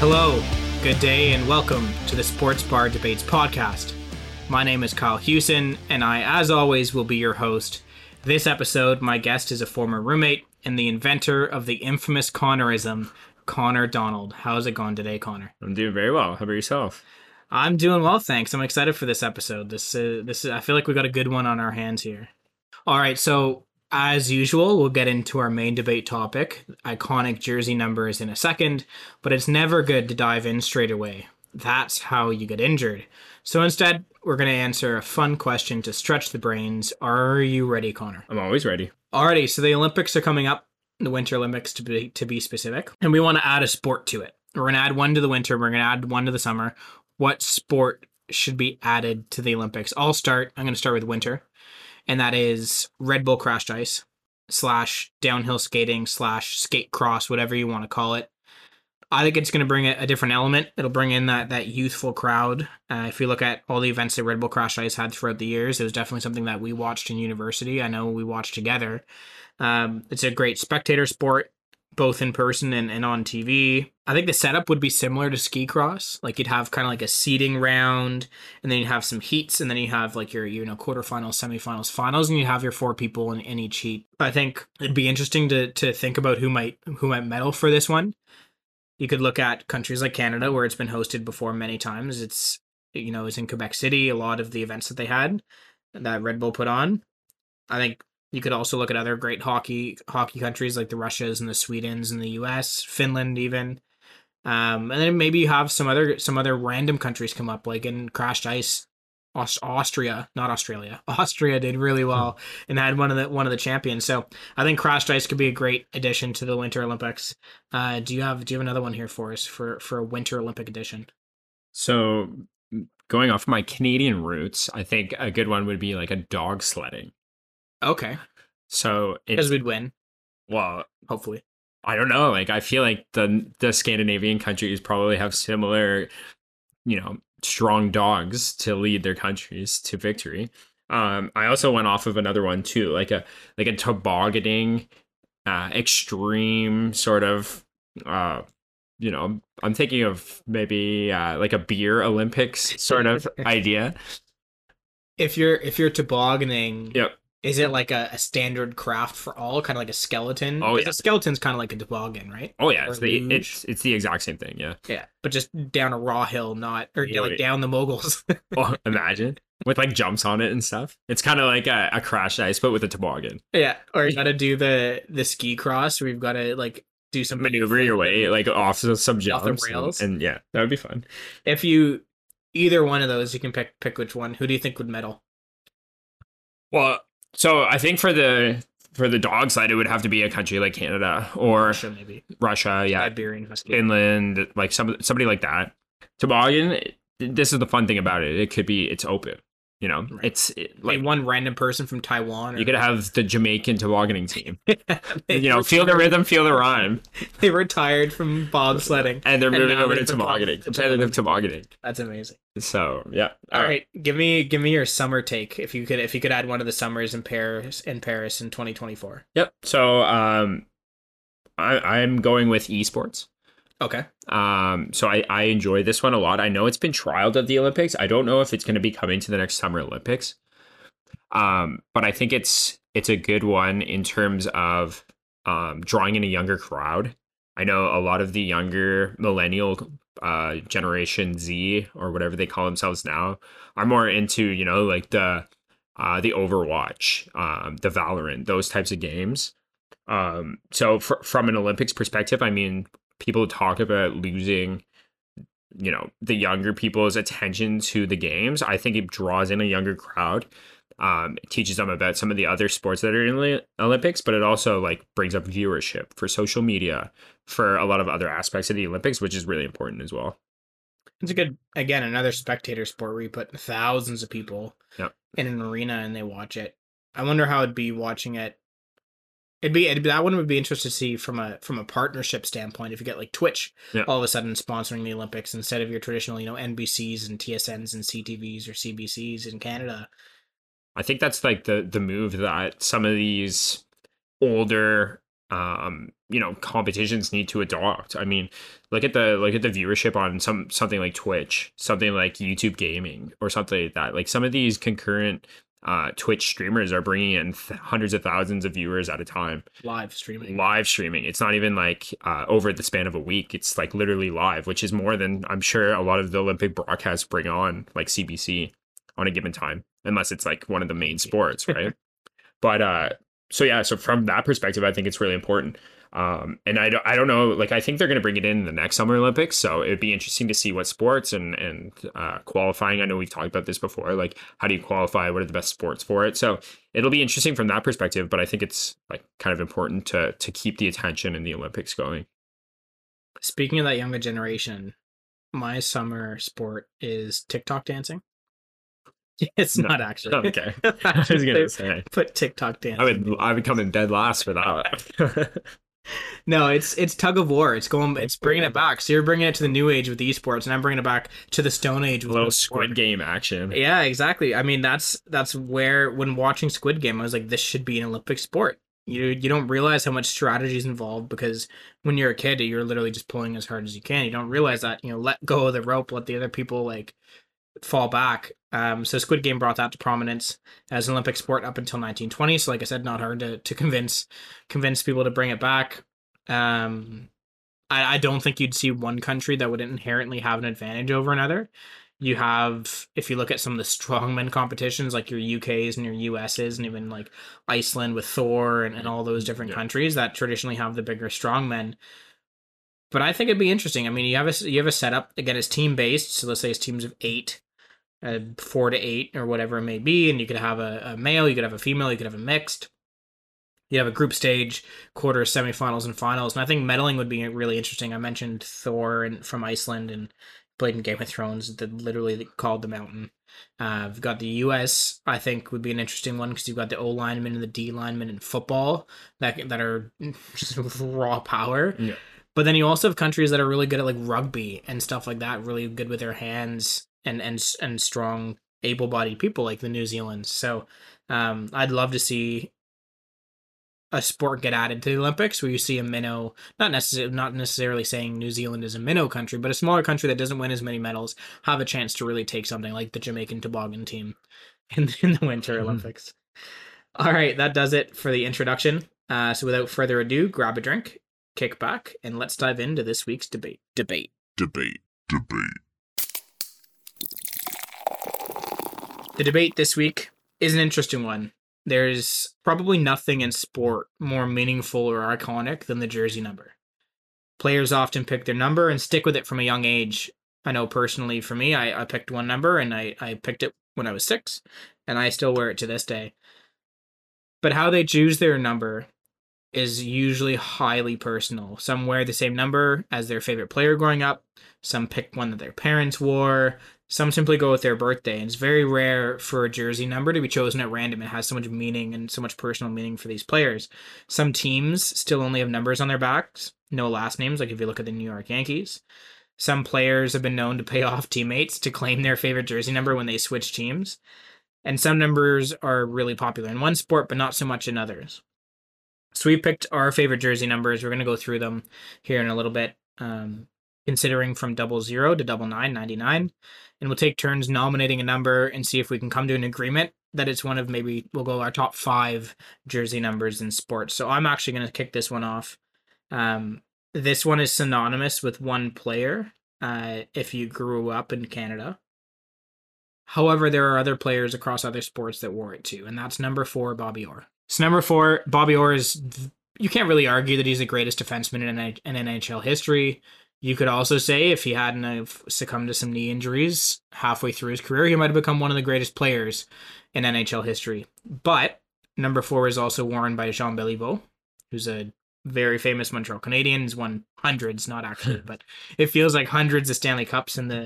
Hello, good day, and welcome to the Sports Bar Debates podcast. My name is Kyle Hewson, and I, as always, will be your host. This episode, my guest is a former roommate and the inventor of the infamous Connorism, Connor Donald. How's it going today, Connor? I'm doing very well. How about yourself? I'm doing well, thanks. I'm excited for this episode. This, uh, this, I feel like we got a good one on our hands here. All right, so as usual, we'll get into our main debate topic, iconic jersey numbers, in a second, but it's never good to dive in straight away. That's how you get injured. So instead, we're going to answer a fun question to stretch the brains. Are you ready, Connor? I'm always ready. Alrighty, so the Olympics are coming up, the Winter Olympics to be to be specific, and we want to add a sport to it. We're going to add one to the winter, we're going to add one to the summer. What sport should be added to the Olympics? I'll start. I'm going to start with winter and that is Red Bull Crashed Ice slash downhill skating slash skate cross, whatever you want to call it. I think it's going to bring a, a, different element. It'll bring in that that youthful crowd. Uh, if you look at all the events that Red Bull Crashed Ice had throughout the years, it was definitely something that we watched in university. I know we watched together. Um, it's a great spectator sport both in person and, and on TV. I think the setup would be similar to ski cross. Like you'd have kind of like a seeding round, and then you have some heats, and then you have like your you know quarterfinals, semifinals, finals, and you have your four people in, in each heat. I think it'd be interesting to to think about who might who might medal for this one. You could look at countries like Canada, where it's been hosted before many times. It's you know it's in Quebec City. A lot of the events that they had that Red Bull put on. I think you could also look at other great hockey hockey countries like the Russias and the Swedens and the U.S., Finland, even. Um, and then maybe you have some other some other random countries come up, like in Crashed Ice, Aust- Austria, not Australia. Austria did really hmm. well and had one of the one of the champions. So I think Crashed Ice could be a great addition to the Winter Olympics. Uh, do you have do you have another one here for us for for a Winter Olympic edition? So going off my Canadian roots, I think a good one would be like a dog sledding. Okay. So because we'd win. Well, hopefully. I don't know. Like I feel like the the Scandinavian countries probably have similar, you know, strong dogs to lead their countries to victory. Um, I also went off of another one too, like a like a tobogganing, uh, extreme sort of. Uh, you know, I'm thinking of maybe uh, like a beer Olympics sort of idea. If you're if you're tobogganing, yep is it like a, a standard craft for all, kind of like a skeleton? Oh yeah, a skeleton's kind of like a toboggan, right? Oh yeah, it's the it's it's the exact same thing. Yeah, yeah, but just down a raw hill, not or yeah, like down the moguls. oh, imagine with like jumps on it and stuff. It's kind of like a, a crash ice, but with a toboggan. Yeah, or you got to do the the ski cross where you've got to like do some maneuver your way like off some jumps off the rails, and, and yeah, that would be fun. If you either one of those, you can pick pick which one. Who do you think would medal? Well, so I think for the for the dog side, it would have to be a country like Canada or Russia, maybe Russia, yeah, Iberian husky. Finland, like some somebody like that. Toboggan. This is the fun thing about it. It could be it's open. You know, right. it's it, like one random person from Taiwan. Or... You could have the Jamaican tobogganing team. you know, feel the rhythm, feel the rhyme. they retired from bobsledding, and they're moving over to tobogganing, competitive tobogganing. That's amazing. So yeah. All, All right. right, give me give me your summer take if you could if you could add one of the summers in Paris in Paris in 2024. Yep. So um, I I'm going with esports. Okay. Um, so I, I enjoy this one a lot. I know it's been trialed at the Olympics. I don't know if it's going to be coming to the next Summer Olympics. Um, but I think it's it's a good one in terms of um, drawing in a younger crowd. I know a lot of the younger millennial uh, generation Z or whatever they call themselves now are more into you know like the uh, the Overwatch, um, the Valorant, those types of games. Um, so fr- from an Olympics perspective, I mean, people talk about losing you know the younger people's attention to the games i think it draws in a younger crowd um, it teaches them about some of the other sports that are in the olympics but it also like brings up viewership for social media for a lot of other aspects of the olympics which is really important as well it's a good again another spectator sport where you put thousands of people yep. in an arena and they watch it i wonder how it'd be watching it It'd be, it'd be that one would be interesting to see from a from a partnership standpoint. If you get like Twitch yeah. all of a sudden sponsoring the Olympics instead of your traditional, you know, NBCs and TSNs and CTVs or CBCs in Canada. I think that's like the the move that some of these older um you know competitions need to adopt. I mean, look at the look at the viewership on some something like Twitch, something like YouTube Gaming, or something like that. Like some of these concurrent uh, Twitch streamers are bringing in th- hundreds of thousands of viewers at a time. Live streaming. Live streaming. It's not even like uh, over the span of a week. It's like literally live, which is more than I'm sure a lot of the Olympic broadcasts bring on, like CBC, on a given time, unless it's like one of the main sports, right? but uh, so yeah, so from that perspective, I think it's really important. Um, and I don't, I don't know, like I think they're going to bring it in the next Summer Olympics, so it'd be interesting to see what sports and and uh, qualifying. I know we've talked about this before, like how do you qualify? What are the best sports for it? So it'll be interesting from that perspective. But I think it's like kind of important to to keep the attention in the Olympics going. Speaking of that younger generation, my summer sport is TikTok dancing. It's No. not actually. Okay, I was gonna say Put TikTok dancing. I would I would come in dead last for that. No, it's it's tug of war. It's going. It's bringing it back. So you're bringing it to the new age with esports, and I'm bringing it back to the Stone Age with a little. Squid Game action. Yeah, exactly. I mean, that's that's where when watching Squid Game, I was like, this should be an Olympic sport. You you don't realize how much strategy is involved because when you're a kid, you're literally just pulling as hard as you can. You don't realize that you know let go of the rope, let the other people like fall back. Um, so Squid Game brought that to prominence as an Olympic sport up until 1920. So like I said, not hard to to convince convince people to bring it back. Um, I, I don't think you'd see one country that would inherently have an advantage over another. You have, if you look at some of the strongman competitions, like your UKs and your USs, and even like Iceland with Thor and, and all those different Yeah. countries that traditionally have the bigger strongmen. But I think it'd be interesting. I mean, you have a you have a setup again. It's team based, so let's say it's teams of eight, uh, four to eight, or whatever it may be, and you could have a, a male, you could have a female, you could have a mixed. You have a group stage, quarter, semifinals, and finals. And I think medaling would be really interesting. I mentioned Thor and from Iceland and played in Game of Thrones that literally called the mountain. Uh, we've got the U.S. I think would be an interesting one because you've got the O lineman and the D lineman in football that that are just raw power. Yeah. But then you also have countries that are really good at like rugby and stuff like that, really good with their hands and and and strong, able-bodied people like the New Zealand's. So um, I'd love to see a sport get added to the Olympics where you see a minnow, not necessarily not necessarily saying New Zealand is a minnow country, but a smaller country that doesn't win as many medals have a chance to really take something like the Jamaican toboggan team in, in the Winter Mhm. Olympics. All right, that does it for the introduction. Uh, so without further ado, grab a drink, kick back, and let's dive into this week's debate. Debate. debate, debate, The debate this week is an interesting one. There's probably nothing in sport more meaningful or iconic than the jersey number. Players often pick their number and stick with it from a young age. I know personally for me, I, I picked one number and I, I picked it when I was six, and I still wear it to this day. But how they choose their number is usually highly personal. Some wear the same number as their favorite player growing up, some pick one that their parents wore, some simply go with their birthday. And it's very rare for a jersey number to be chosen at random. It has so much meaning and so much personal meaning for these players. Some teams still only have numbers on their backs, no last names, like if you look at the New York Yankees. Some players have been known to pay off teammates to claim their favorite jersey number when they switch teams. And some numbers are really popular in one sport, but not so much in others. So we picked our favorite jersey numbers. We're going to go through them here in a little bit, um, considering from double zero to double nine, 99 and we'll take turns nominating a number and see if we can come to an agreement that it's one of maybe we'll go our top five jersey numbers in sports. So I'm actually going to kick this one off. Um, this one is synonymous with one player. Uh, if you grew up in Canada. However, there are other players across other sports that wore it too, and that's number four, Bobby Orr. So number four, Bobby Orr is. You can't really argue that he's the greatest defenseman in, in NHL history. You could also say if he hadn't have succumbed to some knee injuries halfway through his career, he might have become one of the greatest players in NHL history. But number four is also worn by Jean Beliveau, who's a very famous Montreal Canadian. He's won hundreds, not actually, but it feels like hundreds of Stanley Cups in the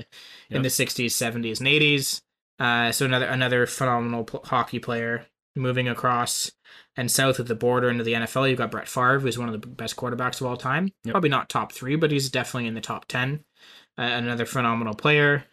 in Yep. the sixties, seventies, and eighties. Uh, so another another phenomenal pl- hockey player. Moving across and south of the border into the NFL, you've got Brett Favre, who's one of the best quarterbacks of all time. Yep. Probably not top three, but he's definitely in the top ten. Uh, another phenomenal player.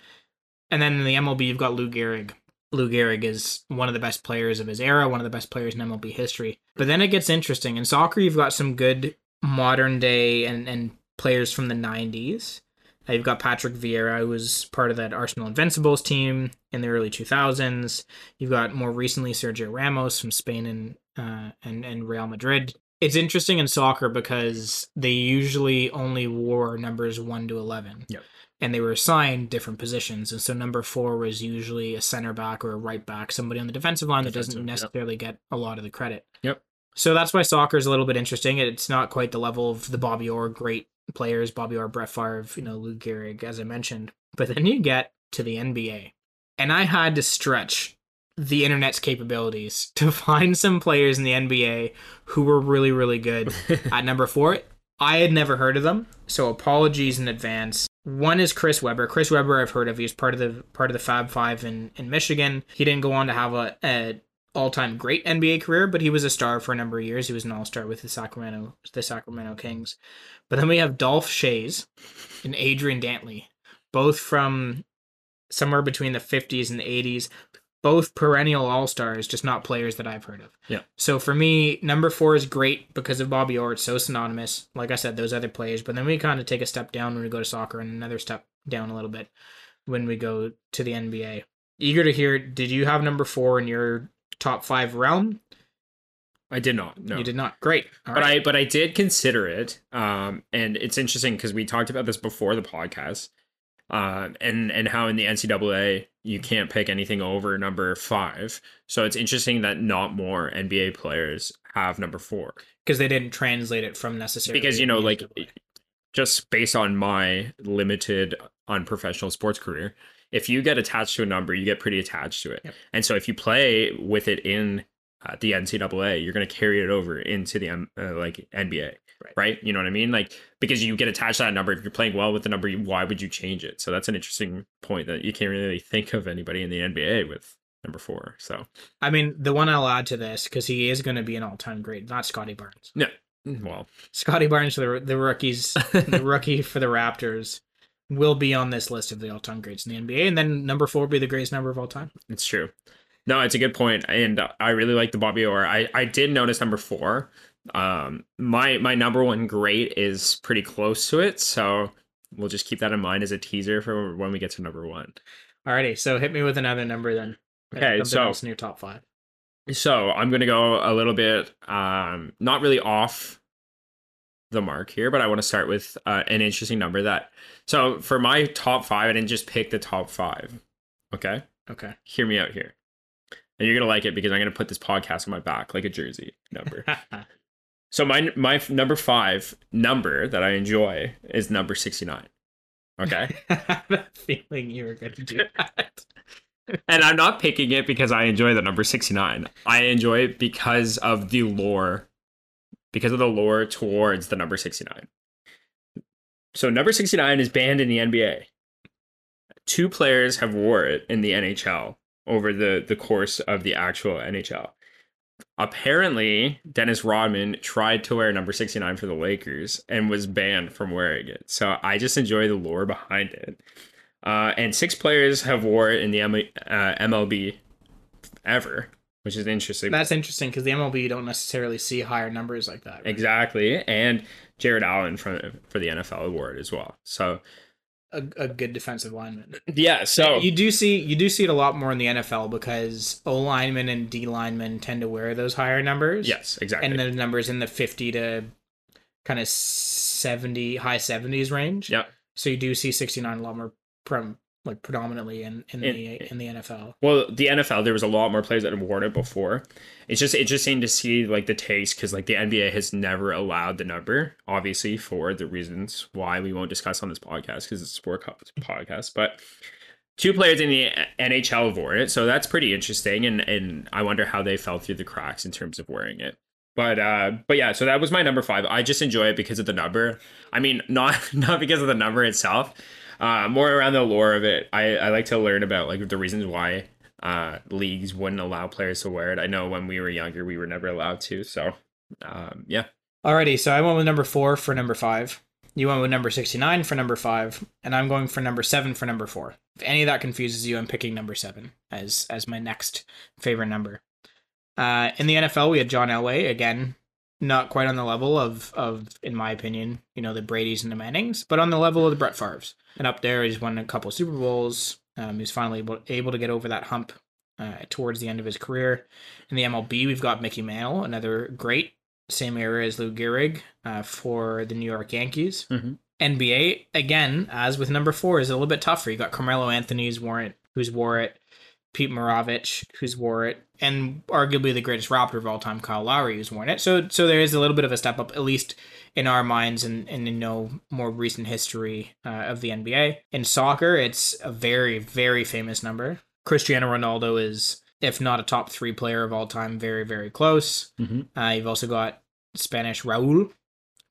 And then in the MLB, you've got Lou Gehrig. Lou Gehrig is one of the best players of his era, one of the best players in MLB history. But then it gets interesting. In soccer, you've got some good modern day and, and players from the 90s. Uh, you've got Patrick Vieira, who was part of that Arsenal Invincibles team in the early 2000s. You've got more recently Sergio Ramos from Spain and uh, and and Real Madrid. It's interesting in soccer because they usually only wore numbers one to eleven. Yep. And they were assigned different positions, and so number four was usually a center back or a right back, somebody on the defensive line that doesn't Defensive, yep. necessarily get a lot of the credit. Yep. So that's why soccer is a little bit interesting. It's not quite the level of the Bobby Orr great players, Bobby Orr, Brett Favre, you know, Lou Gehrig, as I mentioned. But then you get to the NBA, and I had to stretch the internet's capabilities to find some players in the NBA who were really, really good. At number four, I had never heard of them, so apologies in advance. One is Chris Webber. Chris Webber, I've heard of. He was part of the part of the Fab Five in in Michigan. He didn't go on to have a, a all time great NBA career, but he was a star for a number of years. He was an all star with the Sacramento the Sacramento Kings. But then we have Dolph Schayes and Adrian Dantley, both from somewhere between the 50s and the 80s. Both perennial all stars, just not players that I've heard of. Yeah. So for me, number four is great because of Bobby Orr. It's so synonymous. Like I said, those other players. But then we kind of take a step down when we go to soccer and another step down a little bit when we go to the NBA. Eager to hear, did you have number four in your top five realm? I did not. No. You did not. Great. All but right. I but I did consider it. Um, and it's interesting because we talked about this before the podcast. Um, and and how in the NCAA you can't pick anything over number five. So it's interesting that not more NBA players have number four because they didn't translate it from necessarily because you know like just based on my limited unprofessional sports career if you get attached to a number you get pretty attached to it Yep. and so if you play with it in uh, the ncaa you're going to carry it over into the M- uh, like nba Right. right. you know what i mean like because you get attached to that number if you're playing well with the number why would you change it so that's an interesting point that you can't really think of anybody in the nba with number four so I mean, the one I'll add to this because he is going to be an all-time great, not Scottie Barnes. No, well Scottie Barnes, the the rookies, the rookie for the Raptors, will be on this list of the all-time greats in the NBA, and then number four will be the greatest number of all time. It's true. No, it's a good point, and I really like the Bobby Orr. I I did notice number four. Um, my my number one great is pretty close to it, so we'll just keep that in mind as a teaser for when we get to number one. Alrighty, so hit me with another number then. Okay, so- else in your top five. So I'm gonna go a little bit, um, not really off the mark here, but I want to start with uh, an interesting number that. So for my top five, I didn't just pick the top five. Okay. Okay. hear me out here. And you're gonna like it because I'm gonna put this podcast on my back like a jersey number. so my my number five number that I enjoy is number sixty nine. Okay, I had a feeling you were going to do that. and I'm not picking it because I enjoy the number sixty nine. I enjoy it because of the lore, because of the lore towards the number sixty nine. So number sixty nine is banned in the NBA. Two players have wore it in the NHL over the the course of the actual NHL. Apparently, Dennis Rodman tried to wear number 69 for the Lakers and was banned from wearing it. So I just enjoy the lore behind it. Uh, and six players have wore it in the M- uh, MLB ever, which is interesting. That's interesting because the MLB you don't necessarily see higher numbers like that. right? exactly. And Jared Allen from for the NFL award as well. So A, a good defensive lineman. yeah, so You do see you do see it a lot more in the NFL because O linemen and D linemen tend to wear those higher numbers. yes, exactly. and the numbers in the fifty to kind of seventy high seventies range. Yeah. So you do see sixty nine a lot more prom like predominantly in in In- the in the NFL. Well, the NFL, there was a lot more players that have worn it before. It's just interesting to see like the taste because like the NBA has never allowed the number, obviously for the reasons why we won't discuss on this podcast because it's a sport podcast. But two players in the NHL wore it, so that's pretty interesting, and and I wonder how they fell through the cracks in terms of wearing it. But uh, but yeah, so that was my number five. I just enjoy it because of the number. I mean, not not because of the number itself. Uh, more around the lore of it. I, I like to learn about like the reasons why uh, leagues wouldn't allow players to wear it. I know when we were younger, we were never allowed to. So um, yeah, Alrighty, so I went with number four for number five. You went with number sixty nine for number five, and I'm going for number seven for number four. If any of that confuses you, I'm picking number seven as as my next favorite number. Uh, in the NFL, we had John Elway again. Not quite on the level of of in my opinion, you know, the Brady's and the Mannings, but on the level of the Brett Favre's. And up there, he's won a couple Super Bowls. Um, he's finally able, able to get over that hump uh, towards the end of his career. In the MLB, we've got Mickey Mantle, another great, same era as Lou Gehrig uh, for the New York Yankees. Mhm. NBA, again, as with number four, is a little bit tougher. You got Carmelo Anthony's warrant, who's wore it, Pete Maravich, who's wore it, and arguably the greatest Raptor of all time, Kyle Lowry, who's worn it. So, so there is a little bit of a step up, at least in our minds, and, and in no more recent history uh, of the NBA. In soccer, it's a very, very famous number. Cristiano Ronaldo is, if not a top three player of all time, very, very close. Mhm. Uh, you've also got Spanish Raul,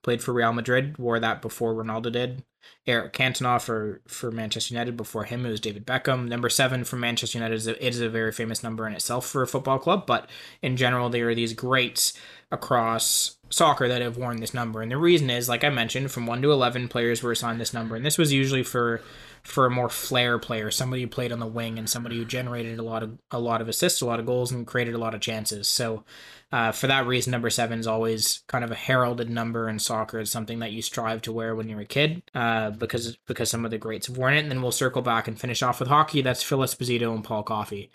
played for Real Madrid, wore that before Ronaldo did. Eric Cantona for, for Manchester United. Before him, it was David Beckham. Number seven for Manchester United is a, it is a very famous number in itself for a football club, but in general, there are these greats across soccer that have worn this number. And the reason is, like I mentioned, from 1 to 11 players were assigned this number. And this was usually for for a more flair player, somebody who played on the wing and somebody who generated a lot of a lot of assists, a lot of goals, and created a lot of chances. So, uh, for that reason, number seven is always kind of a heralded number in soccer. It's something that you strive to wear when you're a kid, uh, because because some of the greats have worn it. And then we'll circle back and finish off with hockey. That's Phil Esposito and Paul Coffey.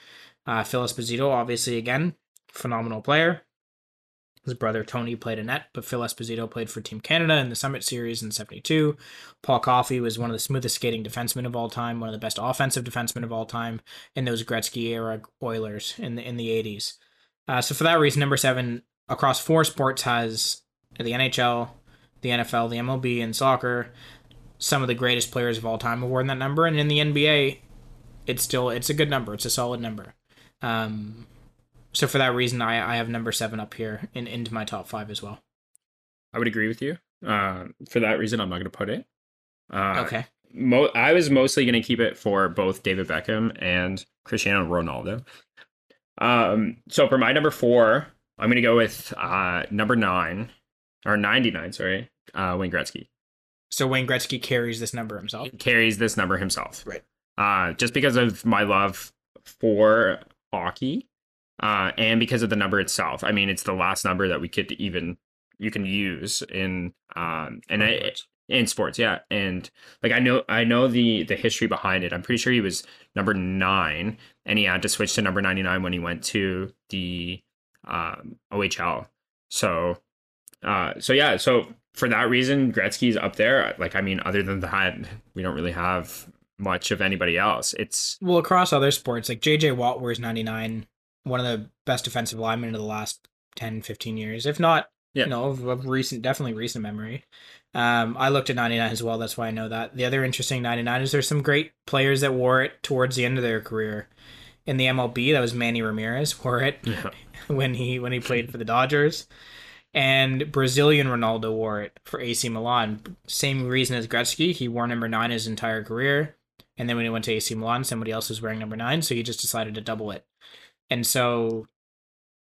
Uh, Phil Esposito, obviously, again, phenomenal player. His brother Tony played a net, but Phil Esposito played for Team Canada in the Summit Series in 72. Paul Coffey was one of the smoothest skating defensemen of all time, one of the best offensive defensemen of all time in those Gretzky era Oilers in the in the 80s. Uh, so for that reason, number seven across four sports has the NHL, the NFL, the MLB, and soccer. Some of the greatest players of all time have worn that number, and in the NBA, it's still it's a good number. It's a solid number. Um, so for that reason, I, I have number seven up here in into my top five as well. I would agree with you. Uh, for that reason, I'm not going to put it. Uh, Okay. Mo- I was mostly going to keep it for both David Beckham and Cristiano Ronaldo. Um, so for my number four, I'm going to go with uh, number nine or 99, sorry, uh, Wayne Gretzky. So Wayne Gretzky carries this number himself. carries this number himself. Right. Uh, just because of my love for hockey, uh, and because of the number itself. I mean, it's the last number that we could even you can use in um and I, in sports, yeah. And like I know I know the the history behind it. I'm pretty sure he was number nine, and he had to switch to number 99 when he went to the um, OHL. So, uh, so yeah, so for that reason, Gretzky's up there. Like, I mean, other than that, we don't really have much of anybody else. It's Well, across other sports, like JJ Watt wears 99, one of the best defensive linemen of the last 10, 15 years, if not, Yeah. you know, of, of recent, definitely recent memory. Um, I looked at 99 as well. That's why I know that. The other interesting 99 is there's some great players that wore it towards the end of their career. In the MLB, that was Manny Ramirez wore it yeah, when he when he played for the Dodgers. And Brazilian Ronaldo wore it for AC Milan. Same reason as Gretzky. He wore number nine his entire career. And then when he went to AC Milan, somebody else was wearing number nine, so he just decided to double it. And so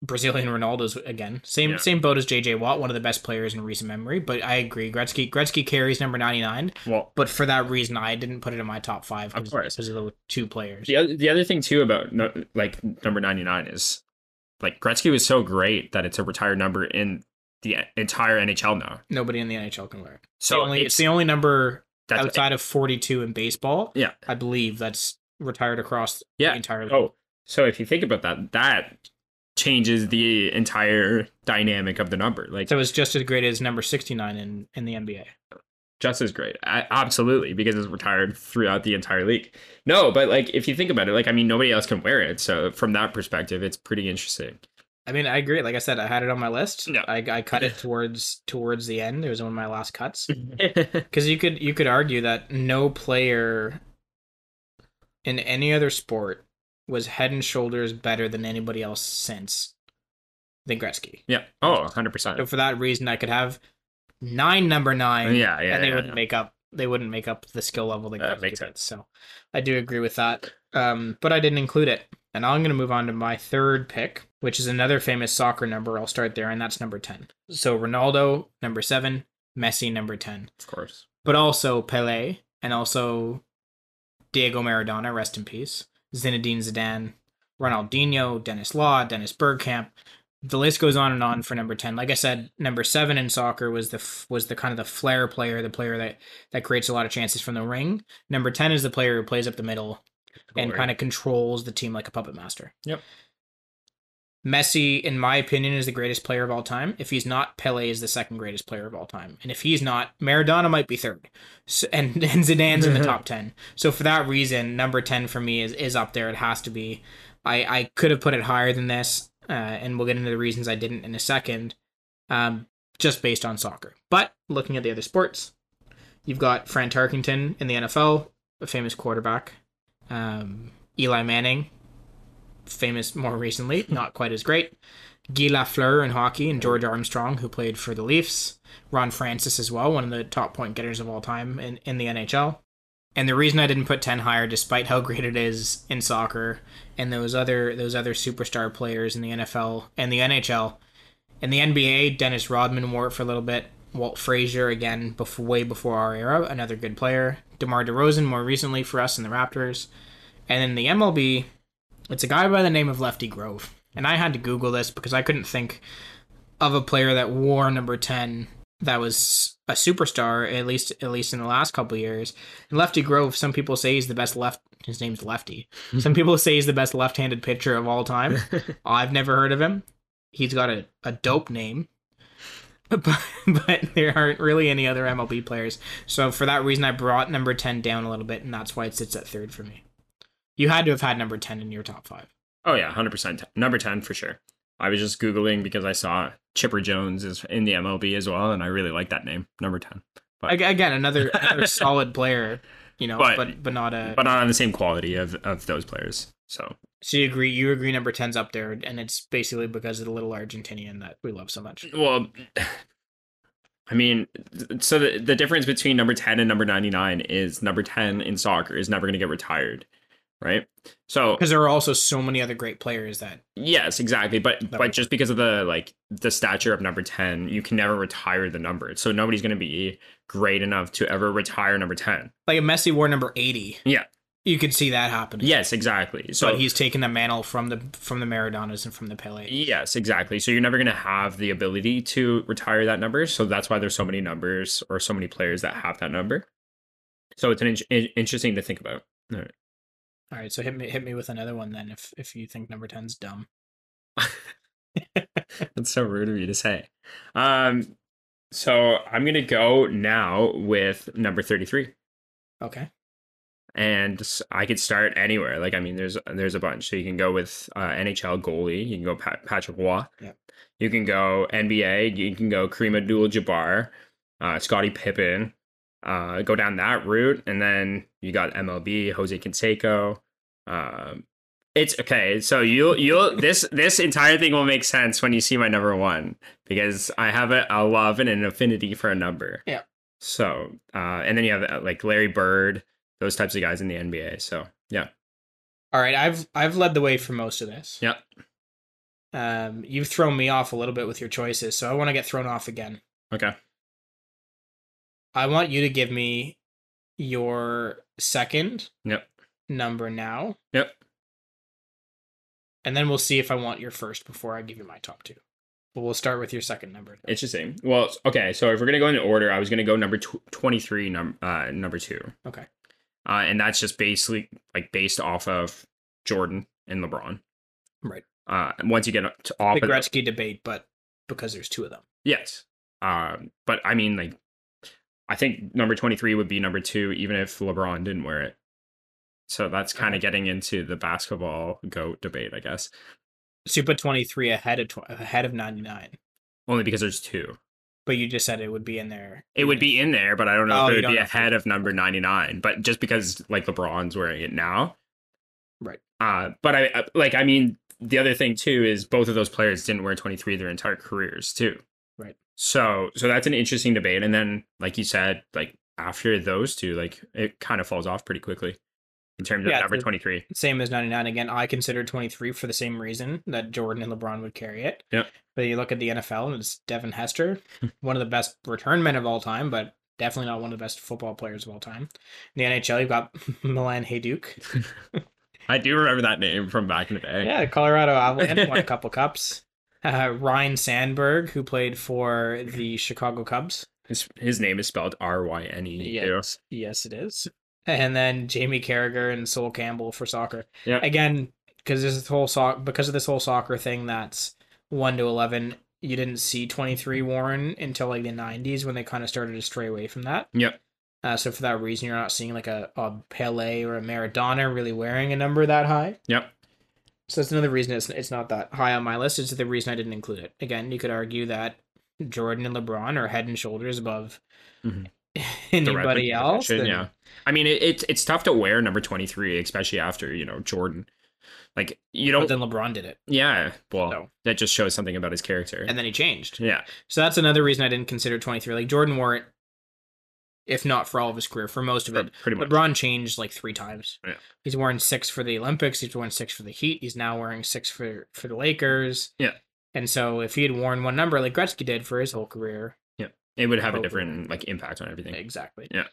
Brazilian Ronaldo's again same Yeah. same boat as JJ Watt, one of the best players in recent memory. But I agree, Gretzky Gretzky carries number ninety nine. well, But for that reason, I didn't put it in my top five. Of course. because of the two players. the other, the other thing too about no, like number 99 is like Gretzky was so great that it's a retired number in the entire NHL now. Nobody in the NHL can wear it. So the only, it's, it's, the only number that's outside of 42 in baseball, Yeah. I believe that's retired across Yeah. the entire league. Oh, so if you think about that, that changes the entire dynamic of the number. Like So it's just as great as number 69 in, in the NBA. just as great. A- absolutely, because it's retired throughout the entire league. No, but like if you think about it, like I mean, nobody else can wear it. So from that perspective, it's pretty interesting. I mean, I agree. Like I said, I had it on my list. Yeah. I, I cut it towards towards the end. It was one of my last cuts. Because you could you could argue that no player in any other sport was head and shoulders better than anybody else since than Gretzky. Yeah. Oh, 100 percent. So for that reason, I could have nine number nine. Yeah, yeah, and they yeah, wouldn't yeah. make up they wouldn't make up the skill level that That Gretzky makes did. sense. So I do agree with that. Um, but I didn't include it. And now I'm going to move on to my third pick, which is another famous soccer number. I'll start there, and that's number 10. So Ronaldo, number seven, Messi, number 10. Of course. But also Pele, and also Diego Maradona, rest in peace, Zinedine Zidane, Ronaldinho, Denis Law, Dennis Bergkamp, the list goes on and on for number 10 like i said number 7 in soccer was the was the kind of the flair player the player that that creates a lot of chances from the ring. Number 10 is the player who plays up the middle and kind of controls the team like a puppet master. Yep. Messi in my opinion is the greatest player of all time. If he's not pele is the second greatest player of all time. And if he's not maradona might be third. So, and, and zidane's in the top 10 so for that reason number 10 for me is is up there. It has to be. I i could have put it higher than this uh, and we'll get into the reasons I didn't in a second, um, just based on soccer. But looking at the other sports, you've got Fran Tarkenton in the NFL, a famous quarterback. Um, Eli Manning, famous more recently, not quite as great. Guy Lafleur in hockey, and George Armstrong, who played for the Leafs. Ron Francis as well, one of the top point getters of all time in, in the NHL. And the reason I didn't put 10 higher, despite how great it is in soccer, and those other those other superstar players in the NFL and the NHL, in the NBA, Dennis Rodman wore it for a little bit. Walt Frazier again, before, way before our era, another good player. DeMar DeRozan more recently for us in the Raptors, and then the MLB, it's a guy by the name of Lefty Grove. And I had to Google this because I couldn't think of a player that wore number 10 that was a superstar at least at least in the last couple years. And Lefty Grove, some people say he's the best left. His name's Lefty. Some people say he's the best left-handed pitcher of all time. I've never heard of him. He's got a, a dope name, but, but there aren't really any other MLB players. So for that reason, I brought number ten down a little bit, and that's why it sits at third for me. You had to have had number ten in your top five. Oh yeah, hundred percent. Number ten for sure. I was just googling because I saw Chipper Jones is in the MLB as well, and I really like that name, number ten. But Again, another, another solid player, you know, But- but but, not a. but not on the same quality of of those players. So so you agree? You agree? Number 10's up there, and it's basically because of the little Argentinian that we love so much. well, I mean, so the the difference between number ten and number ninety nine is number ten in soccer is never going to get retired, right? So Because there are also so many other great players that Yes, exactly. But but would- just because of the like the stature of number ten, you can never retire the number. So nobody's gonna be great enough to ever retire number ten. like a Messi wore number 80. Yeah. You could see that happening. Yes, exactly. So but he's taken the mantle from the from the Maradonas and from the Pele. yes, exactly. So you're never gonna have the ability to retire that number. So that's why there's so many numbers or so many players that have that number. So it's an in- interesting to think about. All right, so hit me hit me with another one then if if you think number 10's dumb. That's so rude of you to say. Um, so I'm gonna go now with number thirty-three. Okay. and I could start anywhere. Like I mean, there's there's a bunch. So you can go with uh, NHL goalie. You can go Pat, Patrick Roy. Yep. You can go NBA. You can go Kareem Abdul-Jabbar, uh, Scottie Pippen. Uh, go down that route, and then you got MLB, Jose Canseco. Um, it's okay. So you'll you'll this this entire thing will make sense when you see my number one because I have a, a love and an affinity for a number. Yeah. So uh, and then you have uh, like Larry Bird, those types of guys in the NBA. So yeah, All right, I've I've led the way for most of this. Yep. Um, you've thrown me off a little bit with your choices, so I want to get thrown off again. okay. I want you to give me your second Yep. number now, Yep. and then we'll see if I want your first before I give you my top two. But we'll start with your second number. Interesting. Well, okay. So if we're gonna go in order, I was gonna go number tw- twenty three, num- uh, number two. Okay. Uh, and that's just basically like based off of Jordan and LeBron. Right. Uh, once you get to off The of the- Gretzky debate, but because there's two of them. Yes. Um, but I mean, like, I think number 23 would be number two, even if LeBron didn't wear it. So that's kind of getting into the basketball GOAT debate, I guess. Put 23 ahead of tw- ahead of 99, Only because there's two. but you just said it would be in there. It would be in there, but I don't know Oh, if it would be ahead of number 99. But just because, like, LeBron's wearing it now. Right. Uh, but I, I- like, I mean, the other thing, too, is both of those players didn't wear 23 their entire careers, too. So, so that's an interesting debate. And then, like you said, like, after those two, like, it kind of falls off pretty quickly in terms of number 23. Same as 99. Again, I consider 23 for the same reason that Jordan and LeBron would carry it. Yep. But you look at the NFL and it's Devin Hester, hmm. one of the best return men of all time, but definitely not one of the best football players of all time. In the NHL, you've got Milan Hejduk. I do remember that name from back in the day. Yeah, Colorado Avalanche won a couple cups. Uh, Ryne Sandberg, who played for the Chicago Cubs. His his name is spelled R Y N E. Yes, yes, it is. And then Jamie Carragher and Sol Campbell for soccer. Yeah. Again, because this whole soc- because of this whole soccer thing, that's one to eleven. You didn't see twenty three Warren until like the nineties when they kind of started to stray away from that. Yep. Uh, so for that reason, you're not seeing like a, a Pele or a Maradona really wearing a number that high. Yep. So that's another reason it's it's not that high on my list. It's the reason I didn't include it. Again, you could argue that Jordan and LeBron are head and shoulders above Mhm. anybody else. and- yeah. I mean, it, it's it's tough to wear number twenty three, especially after you know Jordan. Like you But don't. then LeBron did it, yeah. Well, So. that just shows something about his character. and then he changed. yeah. So that's another reason I didn't consider 23. Like Jordan wore it, if not for all of his career, for most of it. Pretty much. LeBron changed like three times. Yeah. He's worn six for the Olympics. He's worn six for the Heat. He's now wearing six for for the Lakers. Yeah. And so if he had worn one number like Gretzky did for his whole career, yeah, It would have a different like impact on everything. exactly. Yeah.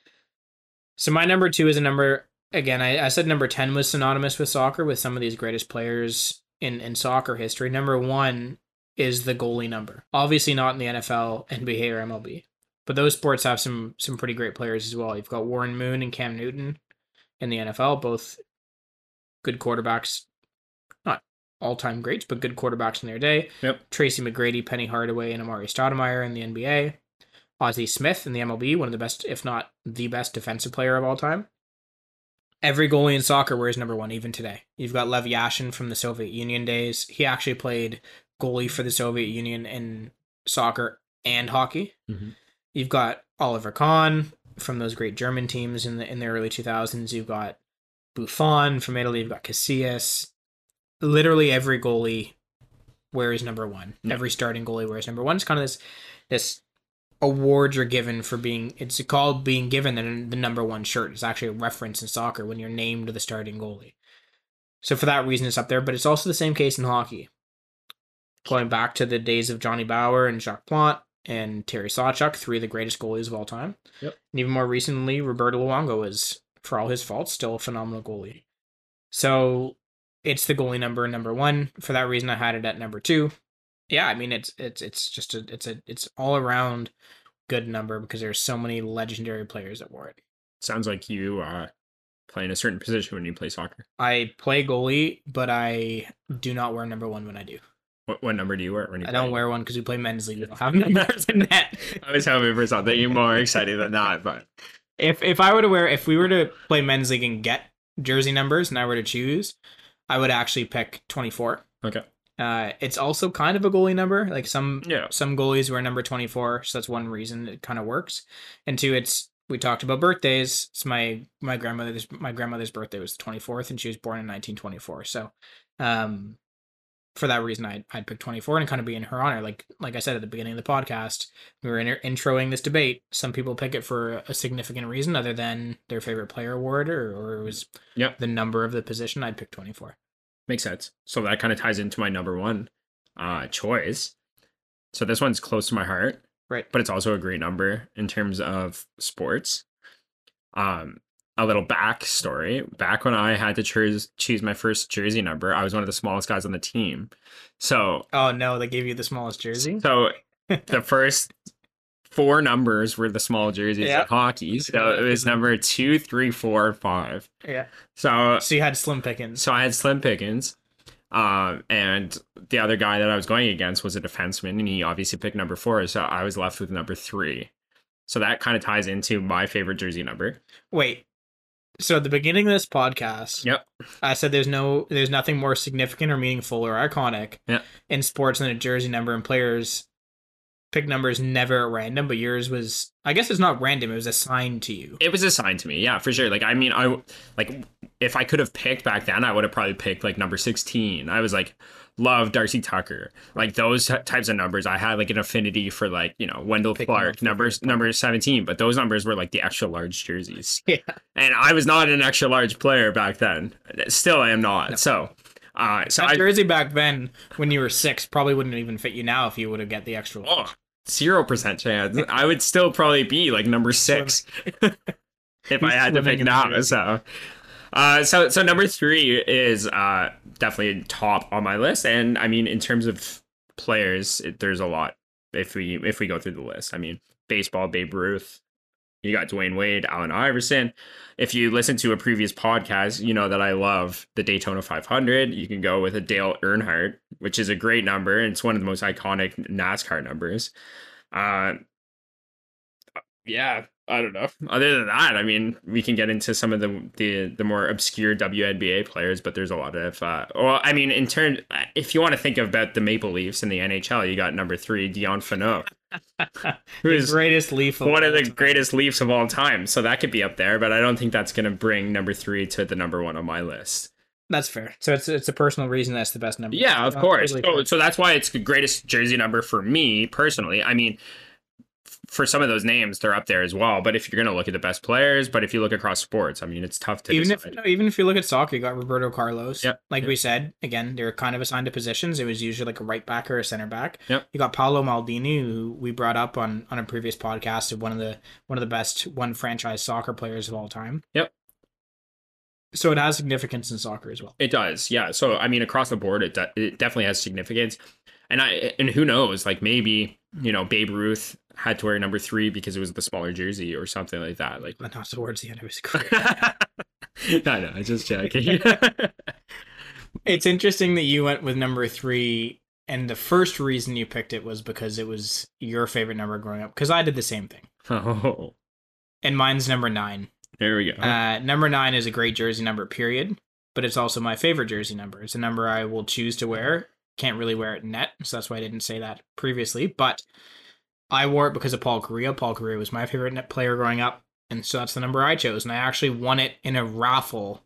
So my number two is a number. Again, I, I said number ten was synonymous with soccer with some of these greatest players in in soccer history. Number one is the goalie number. Obviously not in the NFL, NBA, or MLB, but those sports have some some pretty great players as well. You've got Warren Moon and Cam Newton in the NFL, both good quarterbacks, not all time greats, but good quarterbacks in their day. Yep. Tracy McGrady, Penny Hardaway, and Amar'e Stoudemire in the NBA. Ozzie Smith in the MLB, one of the best, if not the best defensive player of all time. Every goalie in soccer wears number one, even today. You've got Lev Yashin from the Soviet Union days. He actually played goalie for the Soviet Union in soccer and hockey. Mhm. You've got Oliver Kahn from those great German teams in the in the early 2000s. You've got Buffon from Italy. You've got Casillas. Literally every goalie wears number one. Every starting goalie wears number one. It's kind of this this awards are given for being it's called being given the, the number one shirt it's actually a reference in soccer when you're named the starting goalie so for that reason it's up there but it's also the same case in hockey going back to the days of johnny bower and jacques plante and terry sawchuk three of the greatest goalies of all time. Yep. and even more recently roberto luongo is for all his faults still a phenomenal goalie. So it's the goalie number number one. For that reason i had it at number two. Yeah i mean it's it's it's just a it's a it's all around good number because there's so many legendary players that wore it. Sounds like you uh play in a certain position when you play soccer. i play goalie but i do not wear number one when i do What, what number do you wear when you? i play? don't wear one because we play men's league we don't have numbers in that. I was hoping for something You're more exciting than that, but if if i were to wear if we were to play men's league and get jersey numbers and i were to choose i would actually pick 24 okay. uh it's also kind of a goalie number like some Yeah. some goalies wear number 24 so that's one reason it kind of works and two it's we talked about birthdays it's my my grandmother's my grandmother's birthday was the 24th and she was born in 1924 so um for that reason I'd, I'd pick 24 and kind of be in her honor like like i said at the beginning of the podcast we were in, introing this debate some people pick it for a significant reason other than their favorite player award or, or it was Yep. the number of the position i'd pick 24 Makes sense. So that kind of ties into my number one uh choice. So this one's close to my heart. Right. But it's also a great number in terms of sports. Um a little backstory. Back when I had to choose choose my first jersey number, I was one of the smallest guys on the team. So oh no they gave you the smallest jersey so the first four numbers were the small jerseys Yeah. in hockey. So it was number two, three, four, five. yeah So so you had slim pickings so I had Slim Pickens. Um, and the other guy that I was going against was a defenseman, and he obviously picked number four. So I was left with number three. So that kind of ties into my favorite jersey number. Wait. So at the beginning of this podcast, Yep. I said there's no there's nothing more significant or meaningful or iconic Yeah. in sports than a jersey number and players pick numbers never at random, but yours was I guess it's not random, it was assigned to you. It was assigned to me, yeah, for sure. Like, I mean, I like if I could have picked back then, I would have probably picked like number sixteen. I was like, love Darcy Tucker, like those t- types of numbers. I had like an affinity for like you know Wendel Picking Clark, numbers number seventeen, but those numbers were like the extra large jerseys. Yeah. and I was not an extra large player back then. Still, I am not. No. So, uh, so That I jersey back then when you were six probably wouldn't even fit you now if you would have get the extra oh zero percent chance. I would still probably be like number six if I had to pick the now. So, uh, so so number three is uh definitely top on my list, and I mean in terms of players, it, there's a lot. If we if we go through the list, I mean, baseball, Babe Ruth, you got Dwyane Wade, Allen Iverson. If you listen to a previous podcast, you know that I love the Daytona 500. You can go with a Dale Earnhardt, which is a great number. And it's one of the most iconic NASCAR numbers. Uh, yeah, I don't know. Other than that, I mean, we can get into some of the the, the more obscure WNBA players, but there's a lot of. Uh, well, I mean, in turn, if you want to think about the Maple Leafs in the NHL, you got number three, Dion Phaneuf, who is greatest Leaf, one of the time. greatest Leafs of all time. So that could be up there, but I don't think that's going to bring number three to the number one on my list. That's fair. So it's it's a personal reason that's the best number. Yeah, of course. so, so that's why it's the greatest jersey number for me personally. I mean, for some of those names, they're up there as well. But if you're going to look at the best players, but if you look across sports, I mean, it's tough to even decide. if no, even if you look at soccer, you got Roberto Carlos. Yep. Like yep. we said, again, they're kind of assigned to positions. It was usually like a right back or a center back. Yep. You got Paolo Maldini, who we brought up on on a previous podcast of one of the one of the best one franchise soccer players of all time. Yep. So it has significance in soccer as well. It does, yeah. So I mean, across the board, it de- it definitely has significance. And I and who knows, like maybe you know Babe Ruth had to wear number three because it was the smaller jersey or something like that. Like, but not towards the end of his career. I know, I just joking. it's interesting that you went with number three, and the first reason you picked it was because it was your favorite number growing up. Because I did the same thing. Oh, and mine's number nine. There we go. Uh, number nine is a great jersey number, period. But it's also my favorite jersey number. It's a number I will choose to wear. Can't really wear it net, so that's why I didn't say that previously. But I wore it because of Paul Kariya. Paul Kariya was my favorite net player growing up, and so that's the number I chose. And I actually won it in a raffle,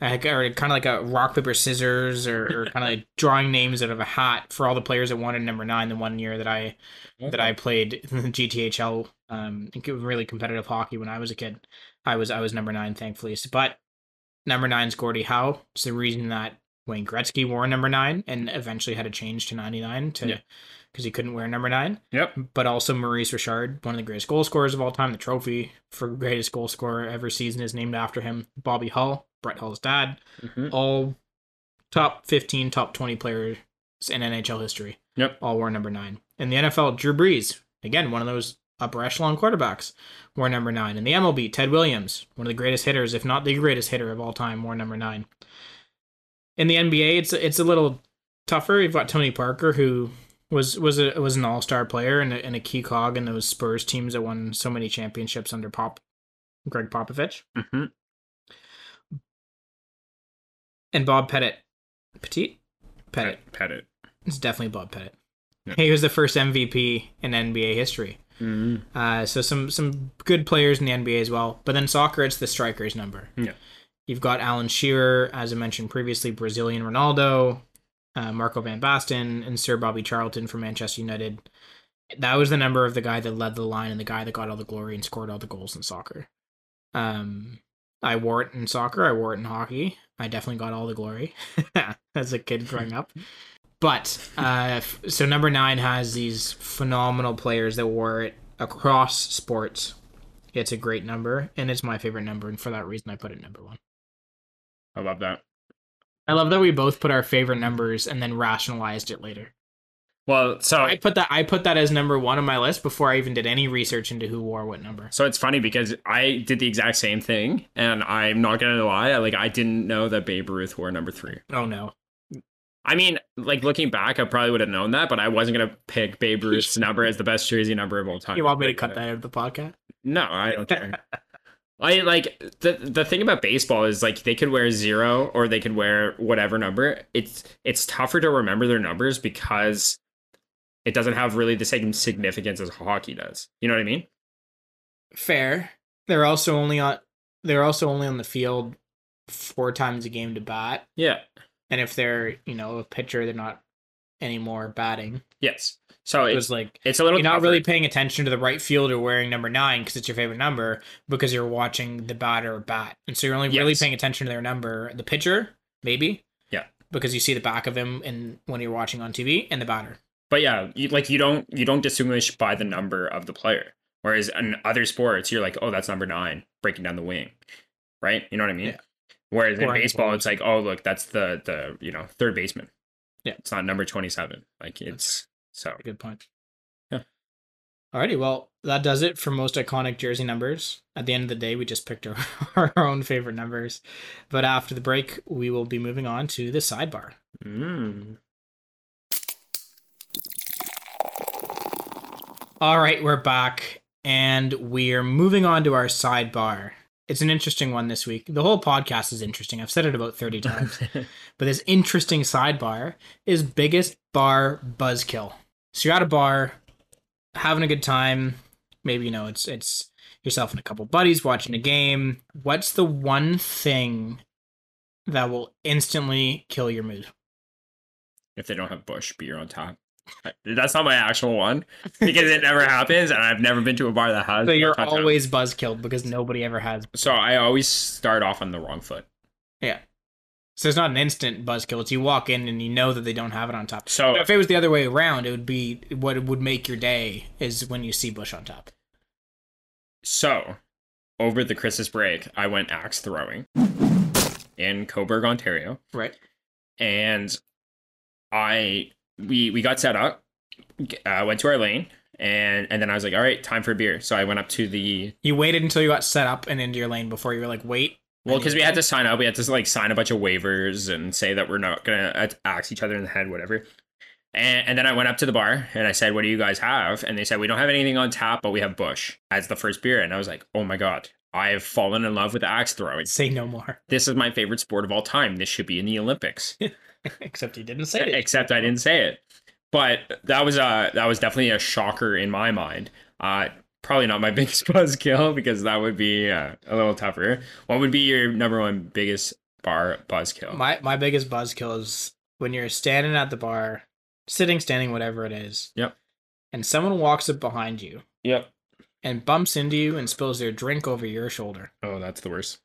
like, or kind of like a rock paper scissors, or, or kind of like drawing names out of a hat for all the players that wanted number nine. The one year that I okay. that I played GTHL, um, really competitive hockey when I was a kid. I was I was number nine, thankfully. But number nine's Gordie Howe. It's the reason that Wayne Gretzky wore number nine and eventually had to change to ninety nine to. Yeah because he couldn't wear number nine. Yep. But also Maurice Richard, one of the greatest goal scorers of all time. The trophy for greatest goal scorer ever season is named after him. Bobby Hull, Brett Hull's dad, mm-hmm. all top 15, top 20 players in NHL history. Yep. All wore number nine. In the NFL, Drew Brees, again, one of those upper echelon quarterbacks, wore number nine. In the MLB, Ted Williams, one of the greatest hitters, if not the greatest hitter of all time, wore number nine. In the NBA, it's it's a little tougher. You've got Tony Parker, who was was a was an all star player and a, and a key cog in those Spurs teams that won so many championships under Pop, Gregg Popovich, mm-hmm. and Bob Pettit, Petit, Pettit, Pettit. It's definitely Bob Pettit. Yeah. He was the first MVP in NBA history. Mm-hmm. Uh, so some some good players in the NBA as well. But then soccer, it's the strikers number. Yeah. You've got Alan Shearer, as I mentioned previously, Brazilian Ronaldo, uh, Marco Van Basten, and Sir Bobby Charlton from Manchester United. That was the number of the guy that led the line and the guy that got all the glory and scored all the goals in soccer. Um, I wore it in soccer. I wore it in hockey. I definitely got all the glory as a kid growing up. But uh, so number nine has these phenomenal players that wore it across sports. It's a great number, and it's my favorite number, and for that reason, I put it number one. I love that. I love that we both put our favorite numbers and then rationalized it later. Well, so I put that I put that as number one on my list before I even did any research into who wore what number. So it's funny because I did the exact same thing, and I'm not gonna lie, like I didn't know that Babe Ruth wore number three. Oh no. I mean, like looking back, I probably would have known that, but I wasn't gonna pick Babe Ruth's number as the best jersey number of all time. You want me to cut that out of the podcast? No, I don't care. I like the the thing about baseball is like they could wear zero or they could wear whatever number. It's it's tougher to remember their numbers because it doesn't have really the same significance as hockey does. You know what I mean? Fair. They're also only on they're also only on the field four times a game to bat. Yeah. And if they're, you know, a pitcher, they're not anymore batting. Yes. So it it's was like it's a little you're not really paying attention to the right fielder wearing number nine because it's your favorite number because you're watching the batter bat, and so you're only really paying attention to their number. The pitcher, maybe, Yeah. because you see the back of him and when you're watching on TV, and the batter. But yeah, you, like you don't you don't distinguish by the number of the player. Whereas in other sports, you're like, oh, that's number nine, breaking down the wing, right? You know what I mean? Yeah. Whereas in Or in baseball, baseball. it's like, oh, look, that's the the you know third baseman. Yeah. It's not number 27. Like it's so good point. Yeah. Alrighty, well, that does it for most iconic jersey numbers. At the end of the day, we just picked our, our own favorite numbers. But after the break, we will be moving on to the sidebar. mm. All right, we're back and we're moving on to our sidebar. It's an interesting one this week. The whole podcast is interesting. I've said it about 30 times. but this interesting sidebar is biggest bar buzzkill. So you're at a bar, having a good time. Maybe you know it's it's yourself and a couple buddies watching a game. What's the one thing that will instantly kill your mood? if they don't have Busch beer on top. That's not my actual one because it never happens, and I've never been to a bar that has. So you're Busch on top. always buzzkilled because nobody ever has. So I always start off on the wrong foot. Yeah. So it's not an instant buzzkill. It's you walk in and you know that they don't have it on top. So If it was the other way around, it would be what would make your day is when you see Busch on top. So, over the Christmas break, I went axe throwing in Cobourg, Ontario, Right. and I we we got set up, uh, went to our lane, and and then I was like, all right, time for a beer. So I went up to the You waited until you got set up and into your lane before you were like, wait. Well because we had to sign up, we had to like sign a bunch of waivers and say that we're not gonna axe each other in the head, whatever. And, and then I went up to the bar and I said, "What do you guys have?" And they said, "We don't have anything on tap, but we have Busch as the first beer." And I was like, "Oh my god, I have fallen in love with axe throwing." Say no more. this is my favorite sport of all time. This should be in the Olympics. Except you didn't say it. Except I didn't say it. But that was uh that was definitely a shocker in my mind. Uh probably not my biggest buzzkill because that would be uh, a little tougher. What would be your number one biggest bar buzzkill? My my biggest buzzkill is when you're standing at the bar, sitting, standing, whatever it is. Yep. And someone walks up behind you yep. and bumps into you and spills their drink over your shoulder. Oh, that's the worst.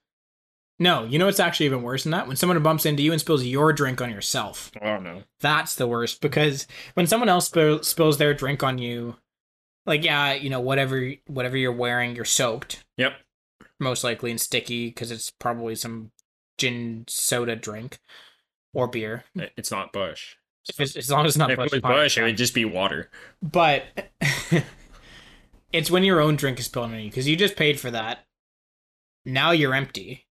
No, you know what's actually even worse than that? When someone bumps into you and spills your drink on yourself. Oh no. That's the worst because when someone else spill, spills their drink on you, like yeah, you know whatever whatever you're wearing, you're soaked Yep. most likely and sticky because it's probably some gin soda drink or beer. It's not Busch. It's, as long as it's not If Busch it was Busch, it would just be water. But it's when your own drink is spilled on you because you just paid for that. Now you're empty,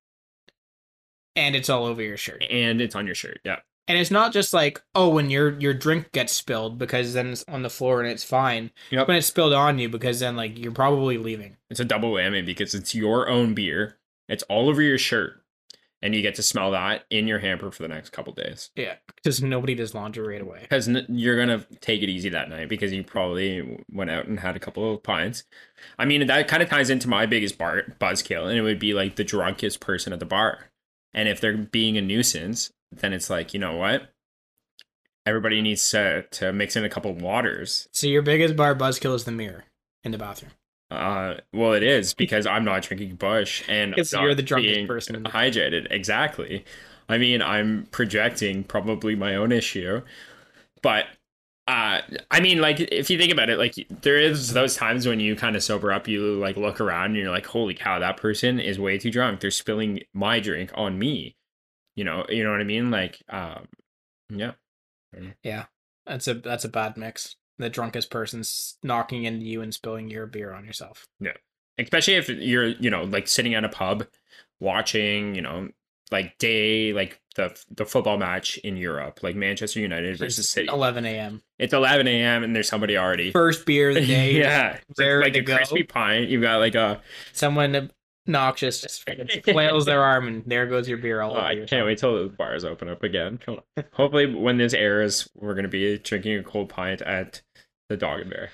and it's all over your shirt. And it's on your shirt. Yeah. And it's not just like oh, when your your drink gets spilled because then it's on the floor and it's fine. Yep. When it's spilled on you because then like you're probably leaving. It's a double whammy because it's your own beer. It's all over your shirt. And you get to smell that in your hamper for the next couple days. Yeah, because nobody does laundry right away. because n- you're gonna take it easy that night because you probably went out and had a couple of pints. I mean, that kind of ties into my biggest bar buzzkill, and it would be like the drunkest person at the bar. And if they're being a nuisance, then it's like you know what, everybody needs to to mix in a couple waters. So your biggest bar buzzkill is the mirror in the bathroom. Uh, well, it is because I'm not drinking Busch, and you're the drunkest person in the- hydrated. Exactly. I mean, I'm projecting probably my own issue, but uh, I mean, like if you think about it, like there is those times when you kind of sober up, you like look around and you're like, holy cow, that person is way too drunk. They're spilling my drink on me. You know, you know what I mean? Like, um, yeah. Yeah that's a that's a bad mix. The drunkest person's knocking into you and spilling your beer on yourself. Yeah especially if you're you know like sitting at a pub watching you know like day like the the football match in Europe like Manchester United versus It's City 11 a.m. it's 11 a.m and there's somebody already First beer of the day. yeah raring like a go. crispy pint you've got like a Someone obnoxious just flails their arm and there goes your beer all oh, over I yourself. can't wait till the bars open up again hopefully when this airs we're gonna be drinking a cold pint at the Dog and Bear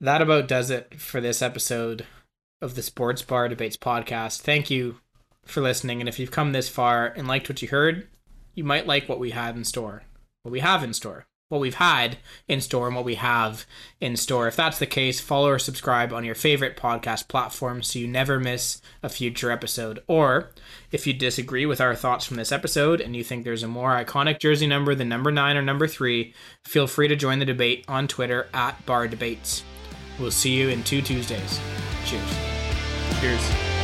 That about does it for this episode of the Sports Bar Debates podcast. Thank you for listening. And if you've come this far and liked what you heard, you might like what we had in store, what we have in store, what we've had in store, and what we have in store. If that's the case, follow or subscribe on your favorite podcast platform so you never miss a future episode. Or if you disagree with our thoughts from this episode and you think there's a more iconic jersey number than number nine or number three, feel free to join the debate on Twitter at Bar Debates. We'll see you in two Tuesdays. Cheers. cheers